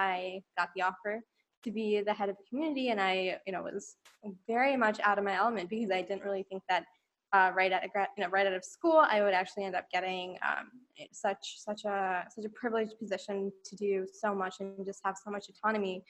I got the offer to be the head of the community, and I, you know, was very much out of my element because I didn't really think that uh, right at you know right out of school I would actually end up getting um, such such a such a privileged position to do so much and just have so much autonomy.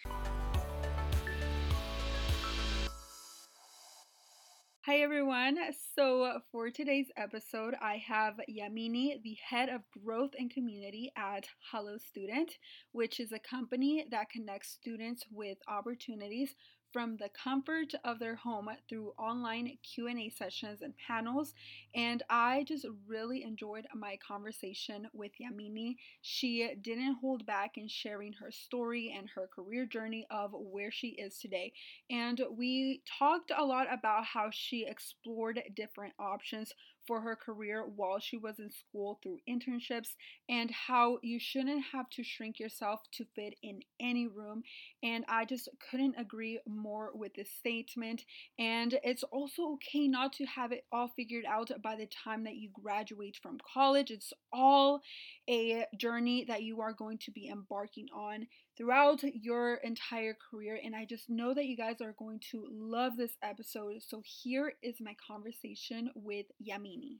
Hi everyone. So for today's episode, I have Yamini, the head of growth and community at Hallo Student, which is a company that connects students with opportunities from the comfort of their home through online Q&A sessions and panels and I just really enjoyed my conversation with Yamini. She didn't hold back in sharing her story and her career journey of where she is today and we talked a lot about how she explored different options for her career while she was in school through internships and how you shouldn't have to shrink yourself to fit in any room. And I just couldn't agree more with this statement. And it's also okay not to have it all figured out by the time that you graduate from college. It's all a journey that you are going to be embarking on throughout your entire career. And I just know that you guys are going to love this episode. So here is my conversation with Yamini.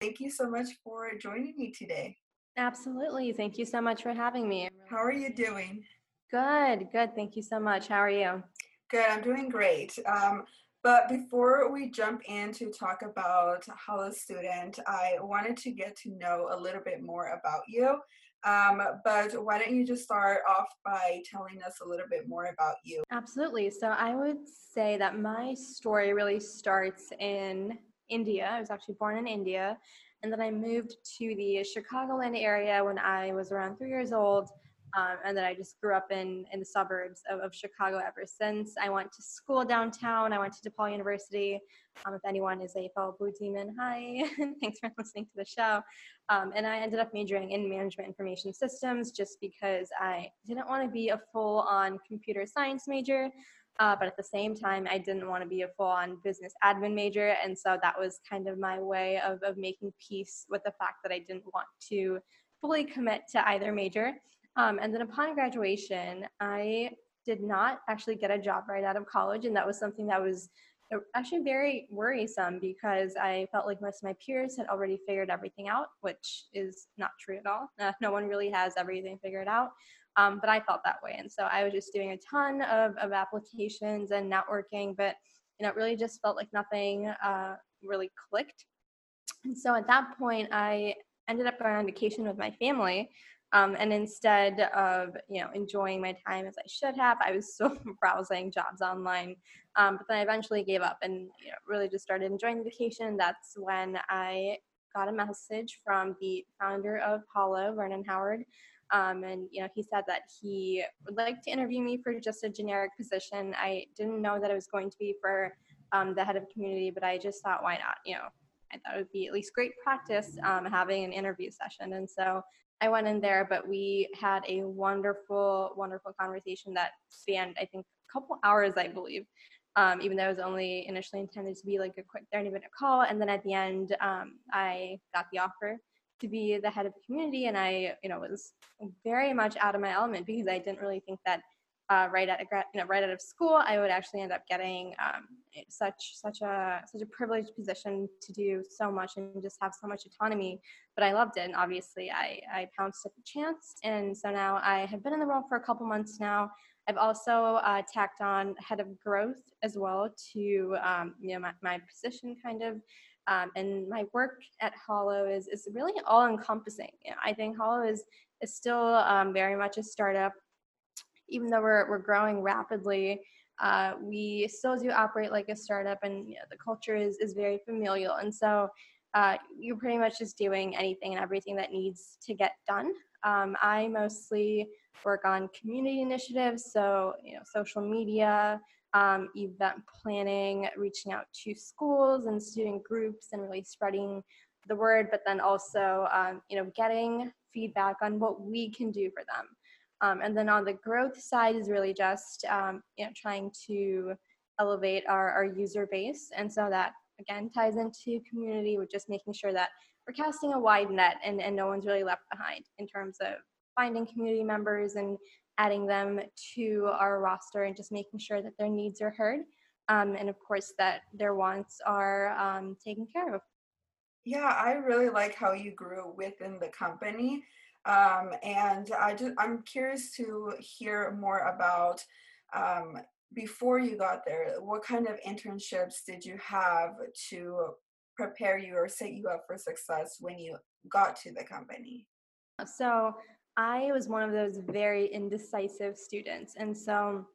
Thank you so much for joining me today. Absolutely. Thank you so much for having me. How are you doing? Good, good. Thank you so much. How are you? Good, I'm doing great. Um, but before we jump in to talk about Hallo Student, I wanted to get to know a little bit more about you. Um, but why don't you just start off by telling us a little bit more about you? Absolutely. So I would say that my story really starts in India. I was actually born in India. And then I moved to the Chicagoland area when I was around three years old. Um, and then I just grew up in, in the suburbs of, of, Chicago ever since. I went to school downtown. I went to DePaul University. Um, if anyone is a fellow Blue Demon, hi, thanks for listening to the show. Um, and I ended up majoring in management information systems just because I didn't want to be a full on computer science major. Uh, but at the same time, I didn't want to be a full on business admin major. And so that was kind of my way of, of making peace with the fact that I didn't want to fully commit to either major. Um, and then upon graduation, I did not actually get a job right out of college. And that was something that was uh, actually very worrisome because I felt like most of my peers had already figured everything out, which is not true at all. Uh, no one really has everything figured out. Um, but I felt that way. And so I was just doing a ton of, of applications and networking, but you know, it really just felt like nothing uh, really clicked. And so at that point, I ended up going on vacation with my family um, and instead of you know enjoying my time as I should have, I was still browsing jobs online. Um, but then I eventually gave up and you know, really just started enjoying the vacation. That's when I got a message from the founder of Hallo, Vernon Howard. Um, and you know he said that he would like to interview me for just a generic position. I didn't know that it was going to be for um, the head of community, but I just thought, why not? You know, I thought it would be at least great practice um, having an interview session. And so I went in there, but we had a wonderful, wonderful conversation that spanned, I think, a couple hours, I believe. Um, even though it was only initially intended to be like a quick 30 minute call. And then at the end, um, I got the offer to be the head of the community. And I, you know, was very much out of my element because I didn't really think that uh, right at you know right out of school, I would actually end up getting um, such such a such a privileged position to do so much and just have so much autonomy. But I loved it, and obviously I I pounced at the chance, and so now I have been in the role for a couple months now. I've also uh, tacked on head of growth as well to um, you know my, my position kind of. Um, and my work at Hallo is, is really all encompassing. You know, I think Hallo is, is still um, very much a startup even though we're, we're growing rapidly, uh, we still do operate like a startup and you know, the culture is, is very familial. And so uh, you're pretty much just doing anything and everything that needs to get done. Um, I mostly work on community initiatives, so you know, social media, um, event planning, reaching out to schools and student groups, and really spreading the word. But then also, um, you know, getting feedback on what we can do for them. Um, and then on the growth side is really just um, you know trying to elevate our, our user base. And so that again ties into community with just making sure that we're casting a wide net and, and no one's really left behind in terms of finding community members and adding them to our roster and just making sure that their needs are heard um, and of course that their wants are um, taken care of yeah i really like how you grew within the company um, and i just i'm curious to hear more about um, before you got there what kind of internships did you have to prepare you or set you up for success when you got to the company so I was one of those very indecisive students. And so,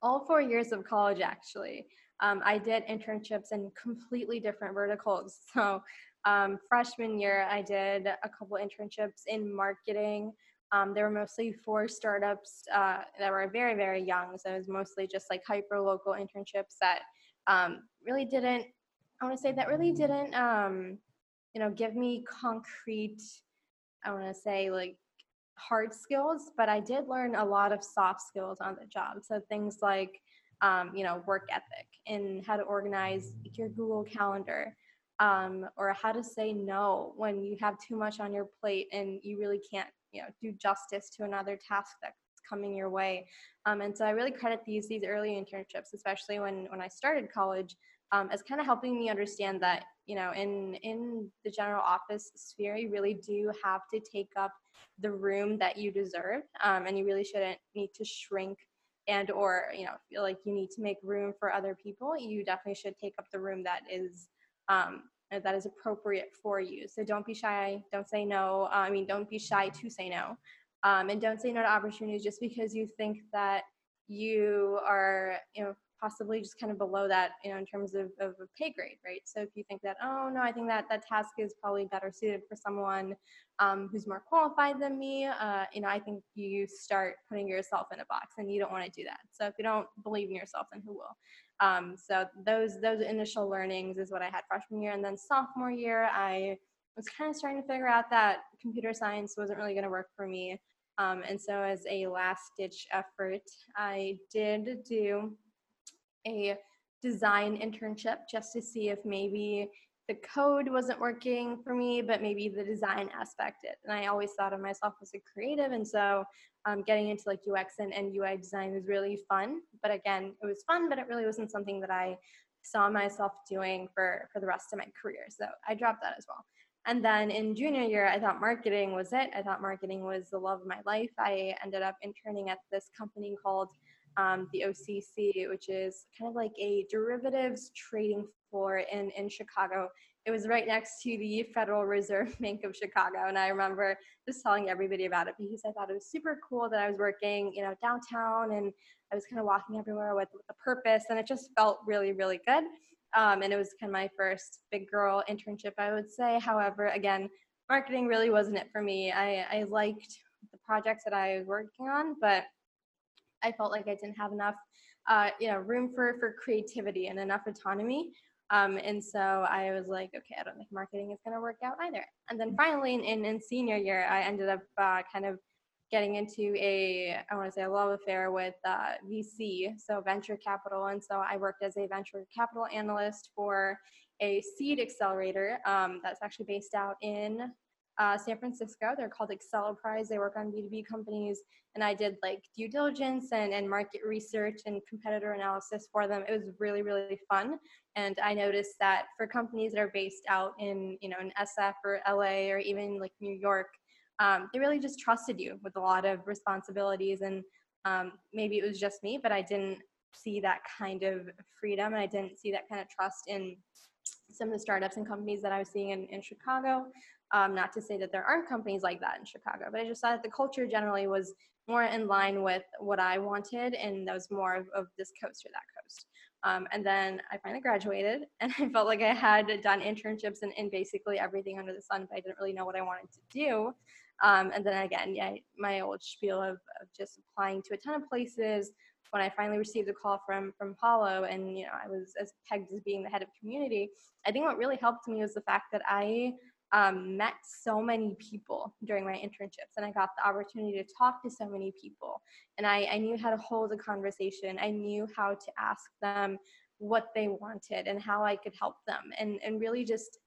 all four years of college, actually, um, I did internships in completely different verticals. So, um, freshman year, I did a couple internships in marketing. Um, they were mostly for startups uh, that were very, very young. So, it was mostly just like hyper local internships that um, really didn't, I want to say, that really didn't, um, you know, give me concrete, I want to say, like, hard skills, but I did learn a lot of soft skills on the job. So things like, um, you know, work ethic and how to organize your Google Calendar, um, or how to say no when you have too much on your plate and you really can't, you know, do justice to another task that's coming your way. Um, and so I really credit these these early internships, especially when when I started college, um, as kind of helping me understand that you know in in the general office sphere you really do have to take up the room that you deserve um, and you really shouldn't need to shrink and or you know feel like you need to make room for other people you definitely should take up the room that is um, that is appropriate for you. So don't be shy don't say no uh, i mean don't be shy to say no um, and don't say no to opportunities just because you think that you are you know possibly just kind of below that, you know, in terms of, of a pay grade, right? So if you think that, oh no, I think that that task is probably better suited for someone um, who's more qualified than me, uh, you know, I think you start putting yourself in a box, and you don't want to do that. So if you don't believe in yourself, then who will? Um, so those those initial learnings is what I had freshman year, and then sophomore year, I was kind of starting to figure out that computer science wasn't really going to work for me. Um, and so, as a last ditch effort, I did do a design internship just to see if maybe the code wasn't working for me, but maybe the design aspect did. And I always thought of myself as a creative. And so um, getting into like UX and, and UI design was really fun. But again, it was fun, but it really wasn't something that I saw myself doing for, for the rest of my career. So I dropped that as well. And then in junior year, I thought marketing was it. I thought marketing was the love of my life. I ended up interning at this company called um, the OCC, which is kind of like a derivatives trading floor in, in Chicago. It was right next to the Federal Reserve Bank of Chicago. And I remember just telling everybody about it because I thought it was super cool that I was working, you know, downtown and I was kind of walking everywhere with, with a purpose. And it just felt really, really good. Um, and it was kind of my first big girl internship, I would say. However, again, marketing really wasn't it for me. I, I liked the projects that I was working on, but I felt like I didn't have enough, uh, you know, room for for creativity and enough autonomy. Um, and so I was like, okay, I don't think marketing is going to work out either. And then finally, in, in senior year, I ended up uh, kind of getting into a, I want to say, a love affair with uh, VC, so venture capital. And so I worked as a venture capital analyst for a seed accelerator um, that's actually based out in uh, San Francisco. They're called Acceleprise. They work on B2B companies. And I did like due diligence and, and market research and competitor analysis for them. It was really, really fun. And I noticed that for companies that are based out in, you know, in SF or LA or even like New York, um, they really just trusted you with a lot of responsibilities. And um, maybe it was just me, but I didn't see that kind of freedom and I didn't see that kind of trust in some of the startups and companies that I was seeing in, in Chicago. Um, not to say that there aren't companies like that in Chicago, but I just thought that the culture generally was more in line with what I wanted, and that was more of, of this coast or that coast. Um, and then I finally graduated, and I felt like I had done internships in, in basically everything under the sun, but I didn't really know what I wanted to do. Um, and then again, yeah, my old spiel of, of just applying to a ton of places. When I finally received a call from from Hallo, and you know, I was as pegged as being the head of community. I think what really helped me was the fact that I um, met so many people during my internships and I got the opportunity to talk to so many people. And I, I knew how to hold a conversation. I knew how to ask them what they wanted and how I could help them and, and really just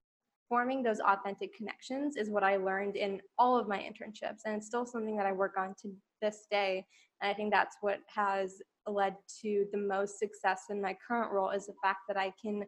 forming those authentic connections is what I learned in all of my internships. And it's still something that I work on to this day. And I think that's what has led to the most success in my current role is the fact that I can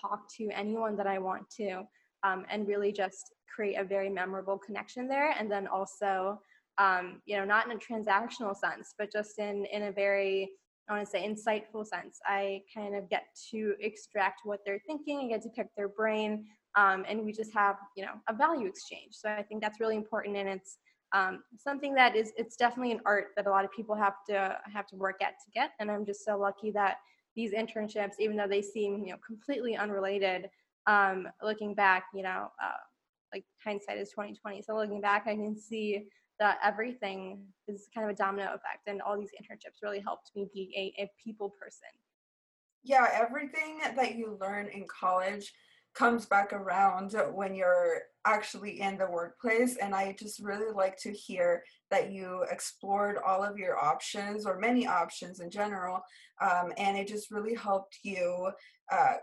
talk to anyone that I want to um, and really just create a very memorable connection there. And then also, um, you know, not in a transactional sense, but just in, in a very, I want to say, insightful sense. I kind of get to extract what they're thinking and get to pick their brain. Um, and we just have, you know, a value exchange. So I think that's really important. And it's um, something that is, it's definitely an art that a lot of people have to have to work at to get. And I'm just so lucky that these internships, even though they seem, you know, completely unrelated, um, looking back, you know, uh, like hindsight is 2020. So looking back, I can see that everything is kind of a domino effect, and all these internships really helped me be a, a people person. Yeah, everything that you learn in college comes back around when you're actually in the workplace and i just really like to hear that you explored all of your options or many options in general um, and it just really helped you uh,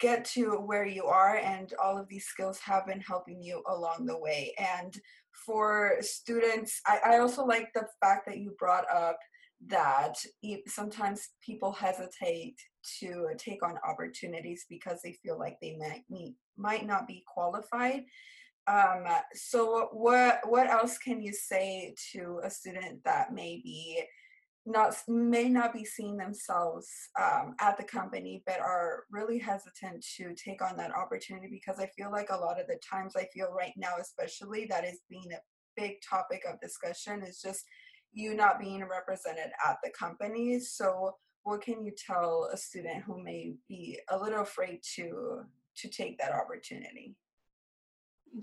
get to where you are and all of these skills have been helping you along the way and for students I, I also like the fact that you brought up that sometimes people hesitate to take on opportunities because they feel like they might meet, might not be qualified. Um, so what what else can you say to a student that may be not may not be seeing themselves um, at the company but are really hesitant to take on that opportunity because i feel like a lot of the times i feel right now especially that is being a big topic of discussion is just you not being represented at the company. So what can you tell a student who may be a little afraid to to take that opportunity?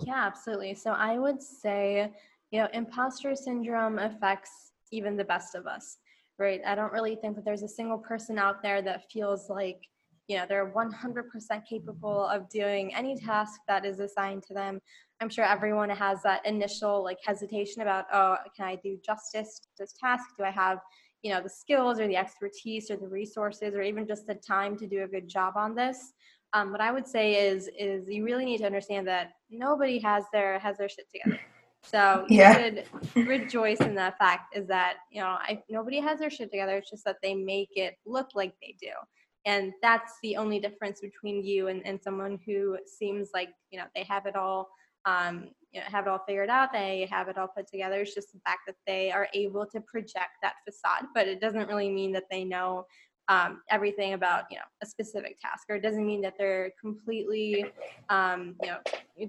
Yeah, absolutely. So I would say, you know, imposter syndrome affects even the best of us, right? I don't really think that there's a single person out there that feels like, you know, they're 100% capable of doing any task that is assigned to them. I'm sure everyone has that initial like hesitation about, oh, can I do justice to this task? Do I have, you know, the skills or the expertise or the resources or even just the time to do a good job on this? Um, what I would say is is you really need to understand that nobody has their has their shit together. So you yeah. should rejoice in that fact is that you know I, nobody has their shit together. It's just that they make it look like they do, and that's the only difference between you and, and someone who seems like you know they have it all um, you know, have it all figured out. They have it all put together. It's just the fact that they are able to project that facade, but it doesn't really mean that they know um, everything about you know a specific task, or it doesn't mean that they're completely um, you know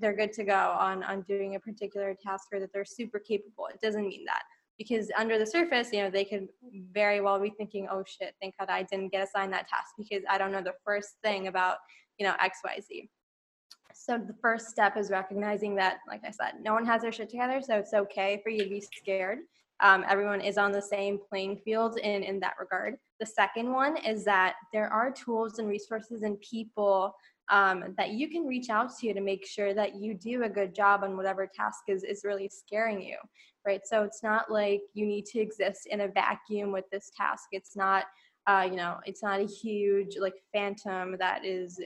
they're good to go on on doing a particular task, or that they're super capable. It doesn't mean that because under the surface, you know, they could very well be thinking, "Oh shit, thank God I didn't get assigned that task because I don't know the first thing about you know X Y Z." So the first step is recognizing that, like I said, no one has their shit together, so it's okay for you to be scared. Um, everyone is on the same playing field in in that regard. The second one is that there are tools and resources and people um, that you can reach out to to make sure that you do a good job on whatever task is is really scaring you, right? So it's not like you need to exist in a vacuum with this task. It's not uh, you know, it's not a huge like phantom that is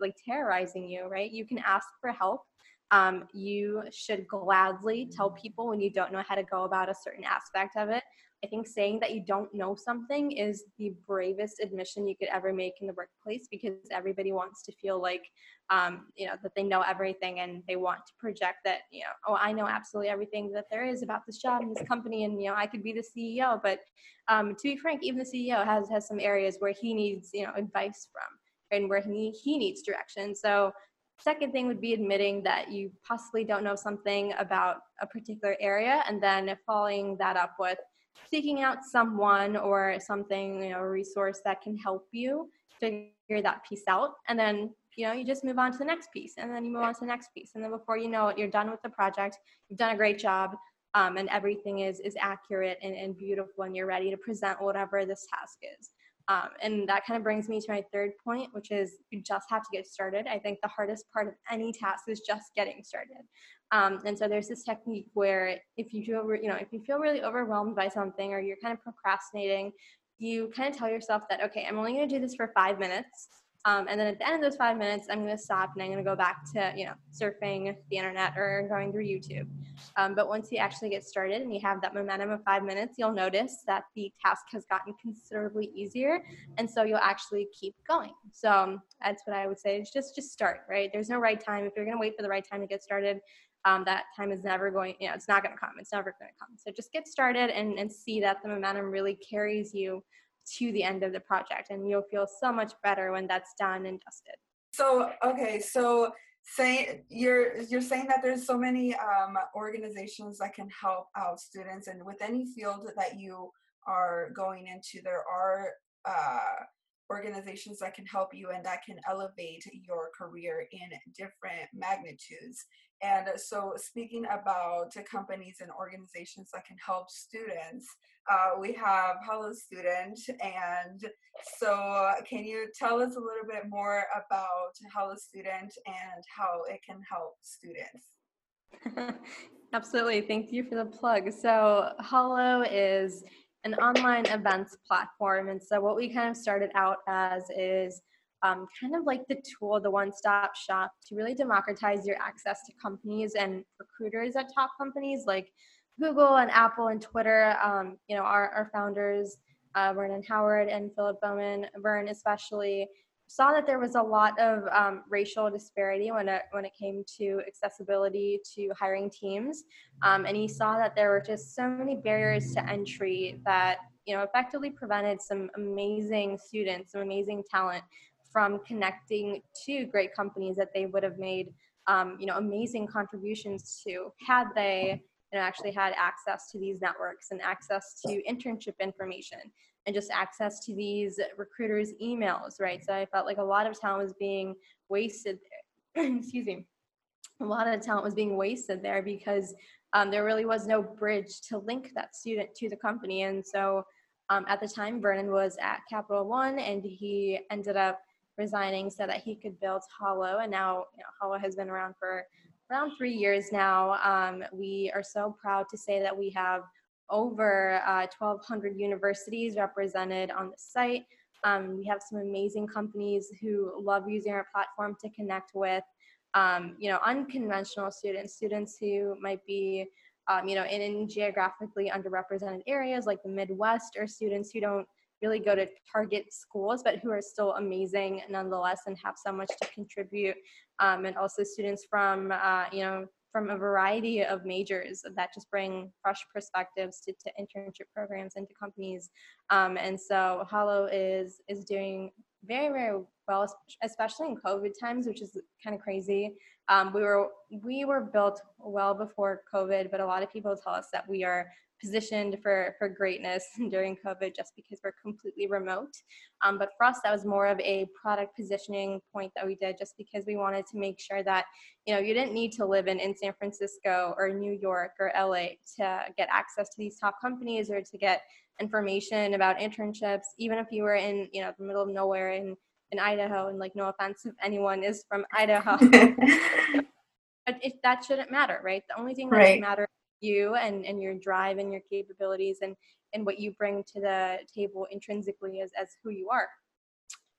like terrorizing you, right? You can ask for help. Um, you should gladly tell people when you don't know how to go about a certain aspect of it. I think saying that you don't know something is the bravest admission you could ever make in the workplace because everybody wants to feel like, um, you know, that they know everything and they want to project that, you know, oh, I know absolutely everything that there is about this job and this company, and you know, I could be the CEO. But um, to be frank, even the CEO has has some areas where he needs, you know, advice from and where he he needs direction. So Second thing would be admitting that you possibly don't know something about a particular area and then following that up with seeking out someone or something, you know, a resource that can help you figure that piece out. And then, you know, you just move on to the next piece and then you move on to the next piece. And then before you know it, you're done with the project. You've done a great job. Um, and everything is is accurate and, and beautiful and you're ready to present whatever this task is. Um, and that kind of brings me to my third point, which is you just have to get started. I think the hardest part of any task is just getting started. Um, and so there's this technique where if you feel, you know, if you feel really overwhelmed by something or you're kind of procrastinating, you kind of tell yourself that, okay, I'm only going to do this for five minutes. Um, and then at the end of those five minutes, I'm going to stop and I'm going to go back to, you know, surfing the internet or going through YouTube. Um, but once you actually get started and you have that momentum of five minutes, you'll notice that the task has gotten considerably easier. And so you'll actually keep going. So um, that's what I would say is just, just start, right? There's no right time. If you're going to wait for the right time to get started, um, that time is never going, you know, it's not going to come. It's never going to come. So just get started and, and see that the momentum really carries you to the end of the project and you'll feel so much better when that's done and dusted. So okay so say you're you're saying that there's so many um, organizations that can help out students and with any field that you are going into there are uh, organizations that can help you and that can elevate your career in different magnitudes and so, speaking about companies and organizations that can help students, uh, we have Hallo Student. And so, can you tell us a little bit more about Hallo Student and how it can help students? Absolutely. Thank you for the plug. So, Hallo is an online events platform. And so, what we kind of started out as is um, kind of like the tool, the one stop shop to really democratize your access to companies and recruiters at top companies like Google and Apple and Twitter. Um, you know, our, our founders, uh, Vernon Howard and Philip Bowman, Vern especially, saw that there was a lot of um, racial disparity when it when it came to accessibility to hiring teams, um, and he saw that there were just so many barriers to entry that you know effectively prevented some amazing students, some amazing talent from connecting to great companies that they would have made um, you know amazing contributions to had they you know actually had access to these networks and access to internship information and just access to these recruiters emails right so i felt like a lot of talent was being wasted excuse me a lot of talent was being wasted there because um, there really was no bridge to link that student to the company and so um, at the time vernon was at capital one and he ended up resigning so that he could build Hallo. And now you know, Hallo has been around for around three years now. Um, we are so proud to say that we have over uh, 1,200 universities represented on the site. Um, we have some amazing companies who love using our platform to connect with, um, you know, unconventional students, students who might be, um, you know, in, in geographically underrepresented areas like the Midwest, or students who don't really go to target schools, but who are still amazing nonetheless and have so much to contribute. Um, and also students from, uh, you know, from a variety of majors that just bring fresh perspectives to, to internship programs and to companies. Um, and so Hallo is is doing very very well, especially in COVID times, which is kind of crazy. Um, we were we were built well before COVID, but a lot of people tell us that we are positioned for for greatness during COVID just because we're completely remote. Um, but for us, that was more of a product positioning point that we did just because we wanted to make sure that you know you didn't need to live in in San Francisco or New York or LA to get access to these top companies or to get information about internships, even if you were in you know the middle of nowhere in in Idaho. And like, no offense if anyone is from Idaho. but if that shouldn't matter, right? The only thing that right. should matter you and, and your drive and your capabilities and, and what you bring to the table intrinsically as, as who you are.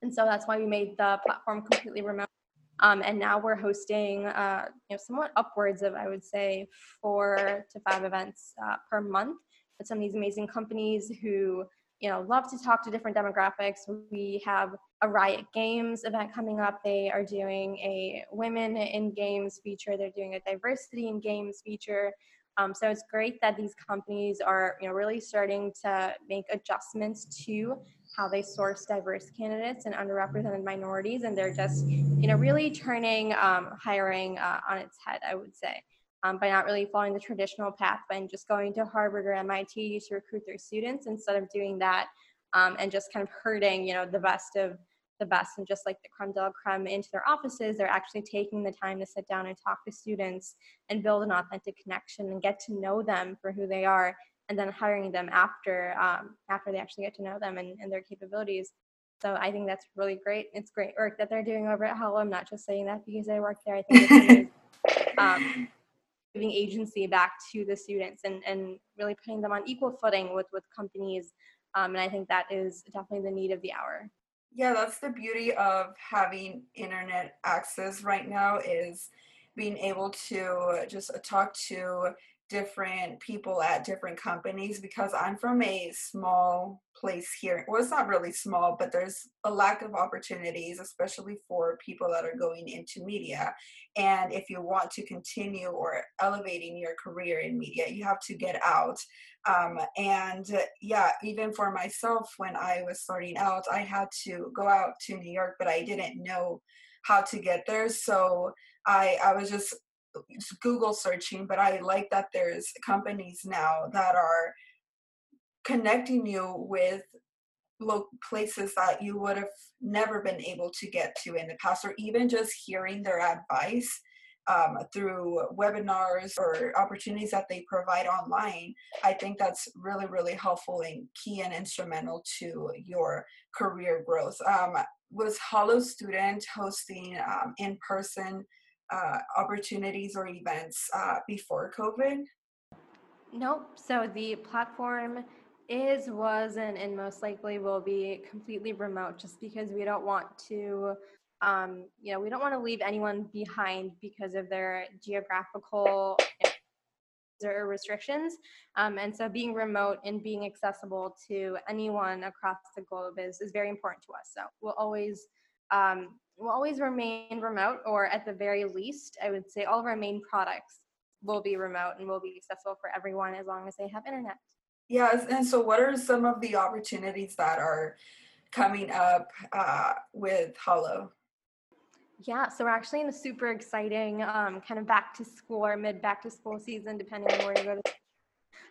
And so that's why we made the platform completely remote. Um, and now we're hosting, uh, you know, somewhat upwards of, I would say, four to five events uh, per month with some of these amazing companies who, you know, love to talk to different demographics. We have a Riot Games event coming up. They are doing a Women in Games feature. They're doing a Diversity in Games feature. Um, so it's great that these companies are, you know, really starting to make adjustments to how they source diverse candidates and underrepresented minorities, and they're just, you know, really turning um, hiring uh, on its head. I would say. Um, by not really following the traditional path, but just going to Harvard or MIT to recruit their students instead of doing that um, and just kind of hurting, you know, the best of the best and just like the creme de la creme into their offices, they're actually taking the time to sit down and talk to students and build an authentic connection and get to know them for who they are and then hiring them after um, after they actually get to know them and, and their capabilities. So I think that's really great. It's great work that they're doing over at Hallo. I'm not just saying that because I work there. I think it's um, giving agency back to the students and, and really putting them on equal footing with, with companies. Um, and I think that is definitely the need of the hour. Yeah, that's the beauty of having internet access right now is being able to just uh, talk to different people at different companies because I'm from a small place here. Well, it's not really small, but there's a lack of opportunities, especially for people that are going into media. And if you want to continue or elevating your career in media, you have to get out. Um, and uh, yeah, even for myself, when I was starting out, I had to go out to New York, but I didn't know how to get there. So I, I was just Google searching, but I like that there's companies now that are connecting you with places that you would have never been able to get to in the past, or even just hearing their advice um, through webinars or opportunities that they provide online. I think that's really, really helpful and key and instrumental to your career growth. Um, was Hallo Student hosting um, in person uh, opportunities or events uh, before COVID? Nope. So the platform is, was, and, and most likely will be completely remote just because we don't want to, um, you know, we don't want to leave anyone behind because of their geographical or restrictions. Um, and so being remote and being accessible to anyone across the globe is, is very important to us. So we'll always um, will always remain remote, or at the very least, I would say all of our main products will be remote and will be accessible for everyone as long as they have internet. Yes, and so what are some of the opportunities that are coming up uh, with Hallo? Yeah, so we're actually in a super exciting um, kind of back to school or mid back to school season, depending on where you go to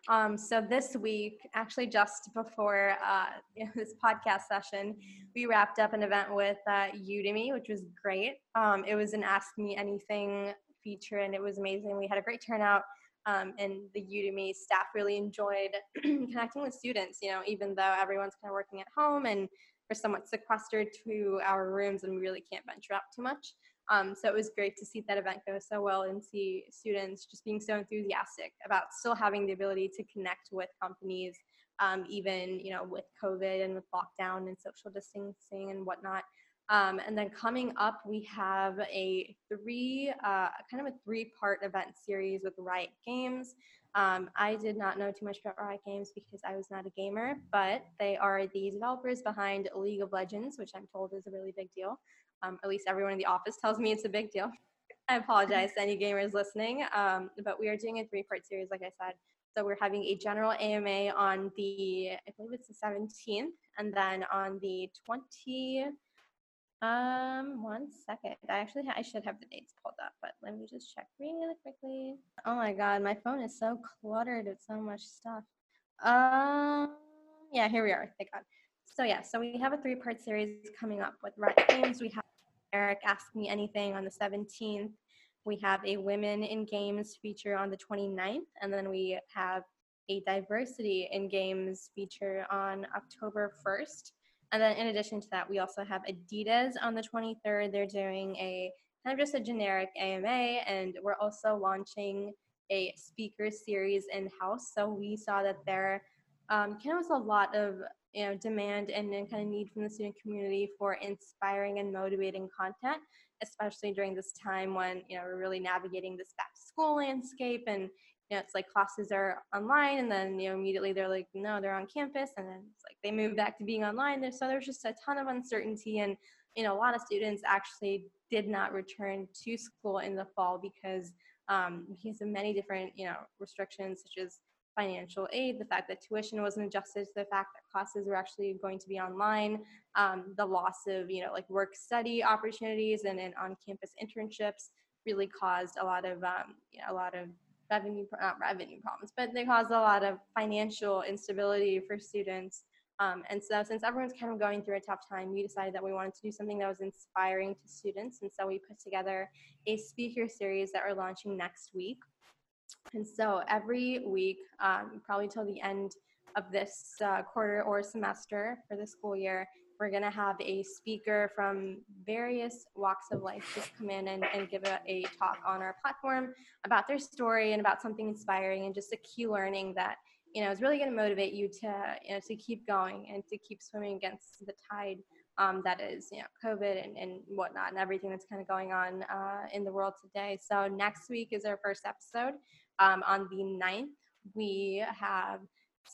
um, so this week, actually just before uh, this podcast session, we wrapped up an event with uh, Udemy, which was great. Um, it was an Ask Me Anything feature, and it was amazing. We had a great turnout, um, and the Udemy staff really enjoyed connecting with students. You know, even though everyone's kind of working at home and we're somewhat sequestered to our rooms, and we really can't venture out too much. Um, so it was great to see that event go so well and see students just being so enthusiastic about still having the ability to connect with companies, um, even you know with COVID and with lockdown and social distancing and whatnot. Um, and then coming up, we have a three, uh, kind of a three-part event series with Riot Games. Um, I did not know too much about Riot Games because I was not a gamer, but they are the developers behind League of Legends, which I'm told is a really big deal. Um, at least everyone in the office tells me it's a big deal. I apologize to any gamers listening, um, but we are doing a three-part series, like I said. So we're having a general AMA on the, I believe it's the 17th, and then on the 20. Um, one second. I actually I should have the dates pulled up, but let me just check really quickly. Oh my god, my phone is so cluttered with so much stuff. Um, yeah, here we are. Thank God. So yeah, so we have a three-part series coming up with Riot Games. We have Eric Ask Me Anything on the 17th. We have a Women in Games feature on the 29th, and then we have a Diversity in Games feature on October 1st. And then in addition to that, we also have Adidas on the 23rd. They're doing a kind of just a generic AMA, and we're also launching a speaker series in house. So we saw that there um, kind of was a lot of you know demand and, kind of need from the student community for inspiring and motivating content especially during this time when you know we're really navigating this back to school landscape and you know it's like classes are online and then you know immediately they're like no they're on campus and then it's like they move back to being online. There so there's just a ton of uncertainty and you know a lot of students actually did not return to school in the fall because um, because of many different you know restrictions such as financial aid, the fact that tuition wasn't adjusted to the fact that classes were actually going to be online, um, the loss of, you know, like work study opportunities and, and on-campus internships really caused a lot of, um, you know, a lot of revenue, not revenue problems, but they caused a lot of financial instability for students. Um, and so since everyone's kind of going through a tough time, we decided that we wanted to do something that was inspiring to students. And so we put together a speaker series that we're launching next week. And so every week, um, probably till the end of this uh, quarter or semester for the school year, we're going to have a speaker from various walks of life just come in and, and give a, a talk on our platform about their story and about something inspiring and just a key learning that you know is really going to motivate you to you know to keep going and to keep swimming against the tide um, that is, you know, COVID and, and whatnot and everything that's kind of going on uh, in the world today. So next week is our first episode. Um, on the 9th, we have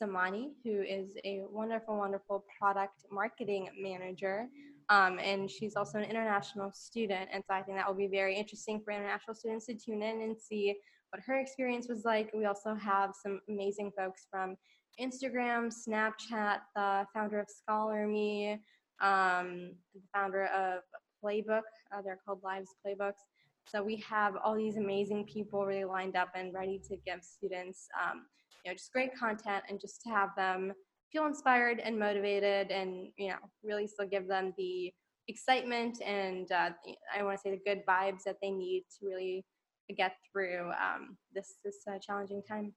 Samani, who is a wonderful, wonderful product marketing manager. Um, and she's also an international student. And so I think that will be very interesting for international students to tune in and see what her experience was like. We also have some amazing folks from Instagram, Snapchat, the founder of ScholarMe, um, the founder of Playbook. Uh, they're called Lives Playbooks. So we have all these amazing people really lined up and ready to give students, um, you know, just great content and just to have them feel inspired and motivated and, you know, really still give them the excitement and uh, I want to say the good vibes that they need to really get through um, this this uh, challenging time.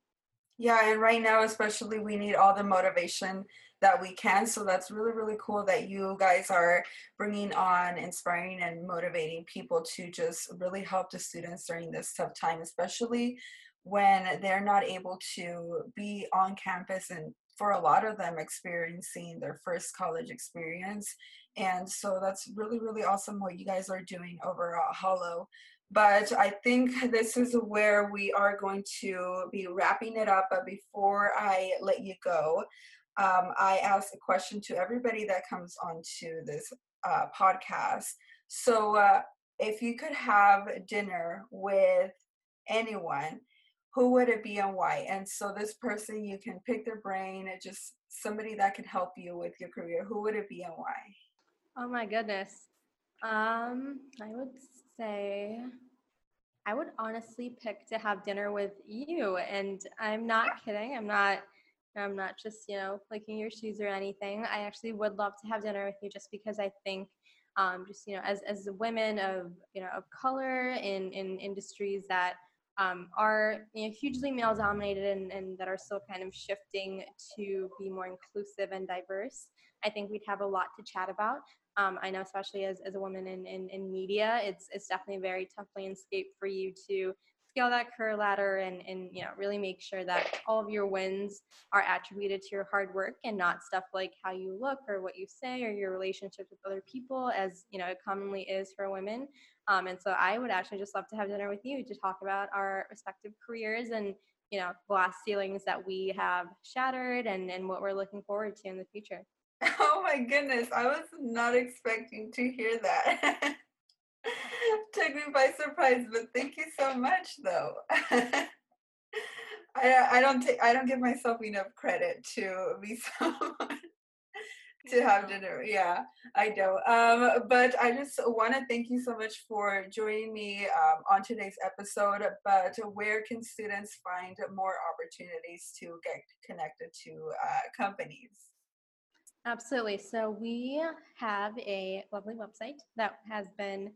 Yeah, and right now especially we need all the motivation that we can. So that's really really cool that you guys are bringing on inspiring and motivating people to just really help the students during this tough time, especially when they're not able to be on campus and for a lot of them experiencing their first college experience. And so that's really, really awesome what you guys are doing over at Hallo. But I think this is where we are going to be wrapping it up. But before I let you go, um, I ask a question to everybody that comes onto this uh, podcast. So, uh, if you could have dinner with anyone, who would it be and why? And so, this person, you can pick their brain, just somebody that can help you with your career. Who would it be and why? Oh my goodness. Um, I would say I would honestly pick to have dinner with you. And I'm not kidding. I'm not I'm not just, you know, licking your shoes or anything. I actually would love to have dinner with you just because I think um, just, you know, as as women of, you know, of color in in industries that um, are you know, hugely male dominated and, and that are still kind of shifting to be more inclusive and diverse. I think we'd have a lot to chat about. Um, I know, especially as, as a woman in, in, in media, it's, it's definitely a very tough landscape for you to scale that career ladder and, and you know really make sure that all of your wins are attributed to your hard work and not stuff like how you look or what you say or your relationships with other people as you know it commonly is for women. Um, and so i would actually just love to have dinner with you to talk about our respective careers and you know glass ceilings that we have shattered and and what we're looking forward to in the future Oh my goodness, I was not expecting to hear that. Took me by surprise, but thank you so much though. I I don't take I don't give myself enough credit to be someone to have dinner. Yeah, I know. Um, but I just want to thank you so much for joining me um, on today's episode. But where can students find more opportunities to get connected to uh, companies? Absolutely. So we have a lovely website that has been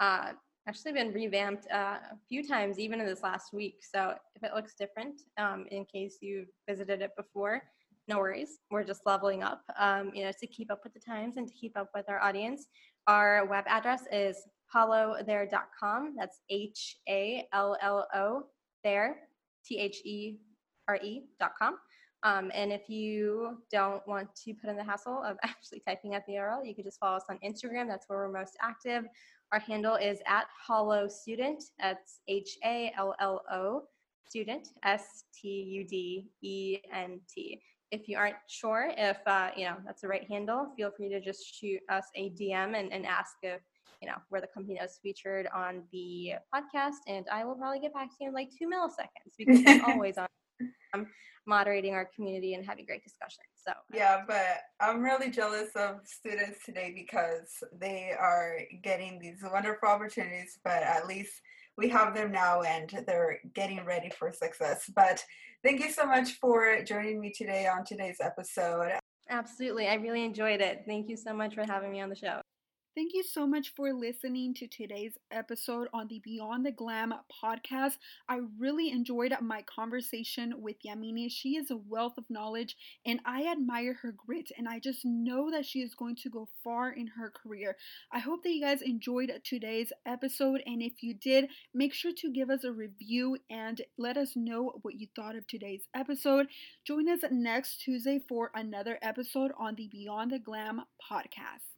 uh, actually been revamped uh, a few times, even in this last week. So if it looks different, um, in case you've visited it before, no worries. We're just leveling up, um, you know, to keep up with the times and to keep up with our audience. Our web address is hallothere.com. That's H A L L O there, T H E R E.com. Um, and if you don't want to put in the hassle of actually typing out the URL, you could just follow us on Instagram. That's where we're most active. Our handle is at Hallo Student. That's H A L L O Student, S T U D E N T. If you aren't sure if uh, you know that's the right handle, feel free to just shoot us a DM and, and ask if you know where the company is featured on the podcast, and I will probably get back to you in like two milliseconds because I'm always on um, moderating our community and having great discussions. So yeah, but I'm really jealous of students today because they are getting these wonderful opportunities, but at least we have them now and they're getting ready for success. But thank you so much for joining me today on today's episode. Absolutely. I really enjoyed it. Thank you so much for having me on the show. Thank you so much for listening to today's episode on the Beyond the Glam podcast. I really enjoyed my conversation with Yamini. She is a wealth of knowledge and I admire her grit and I just know that she is going to go far in her career. I hope that you guys enjoyed today's episode and if you did, make sure to give us a review and let us know what you thought of today's episode. Join us next Tuesday for another episode on the Beyond the Glam podcast.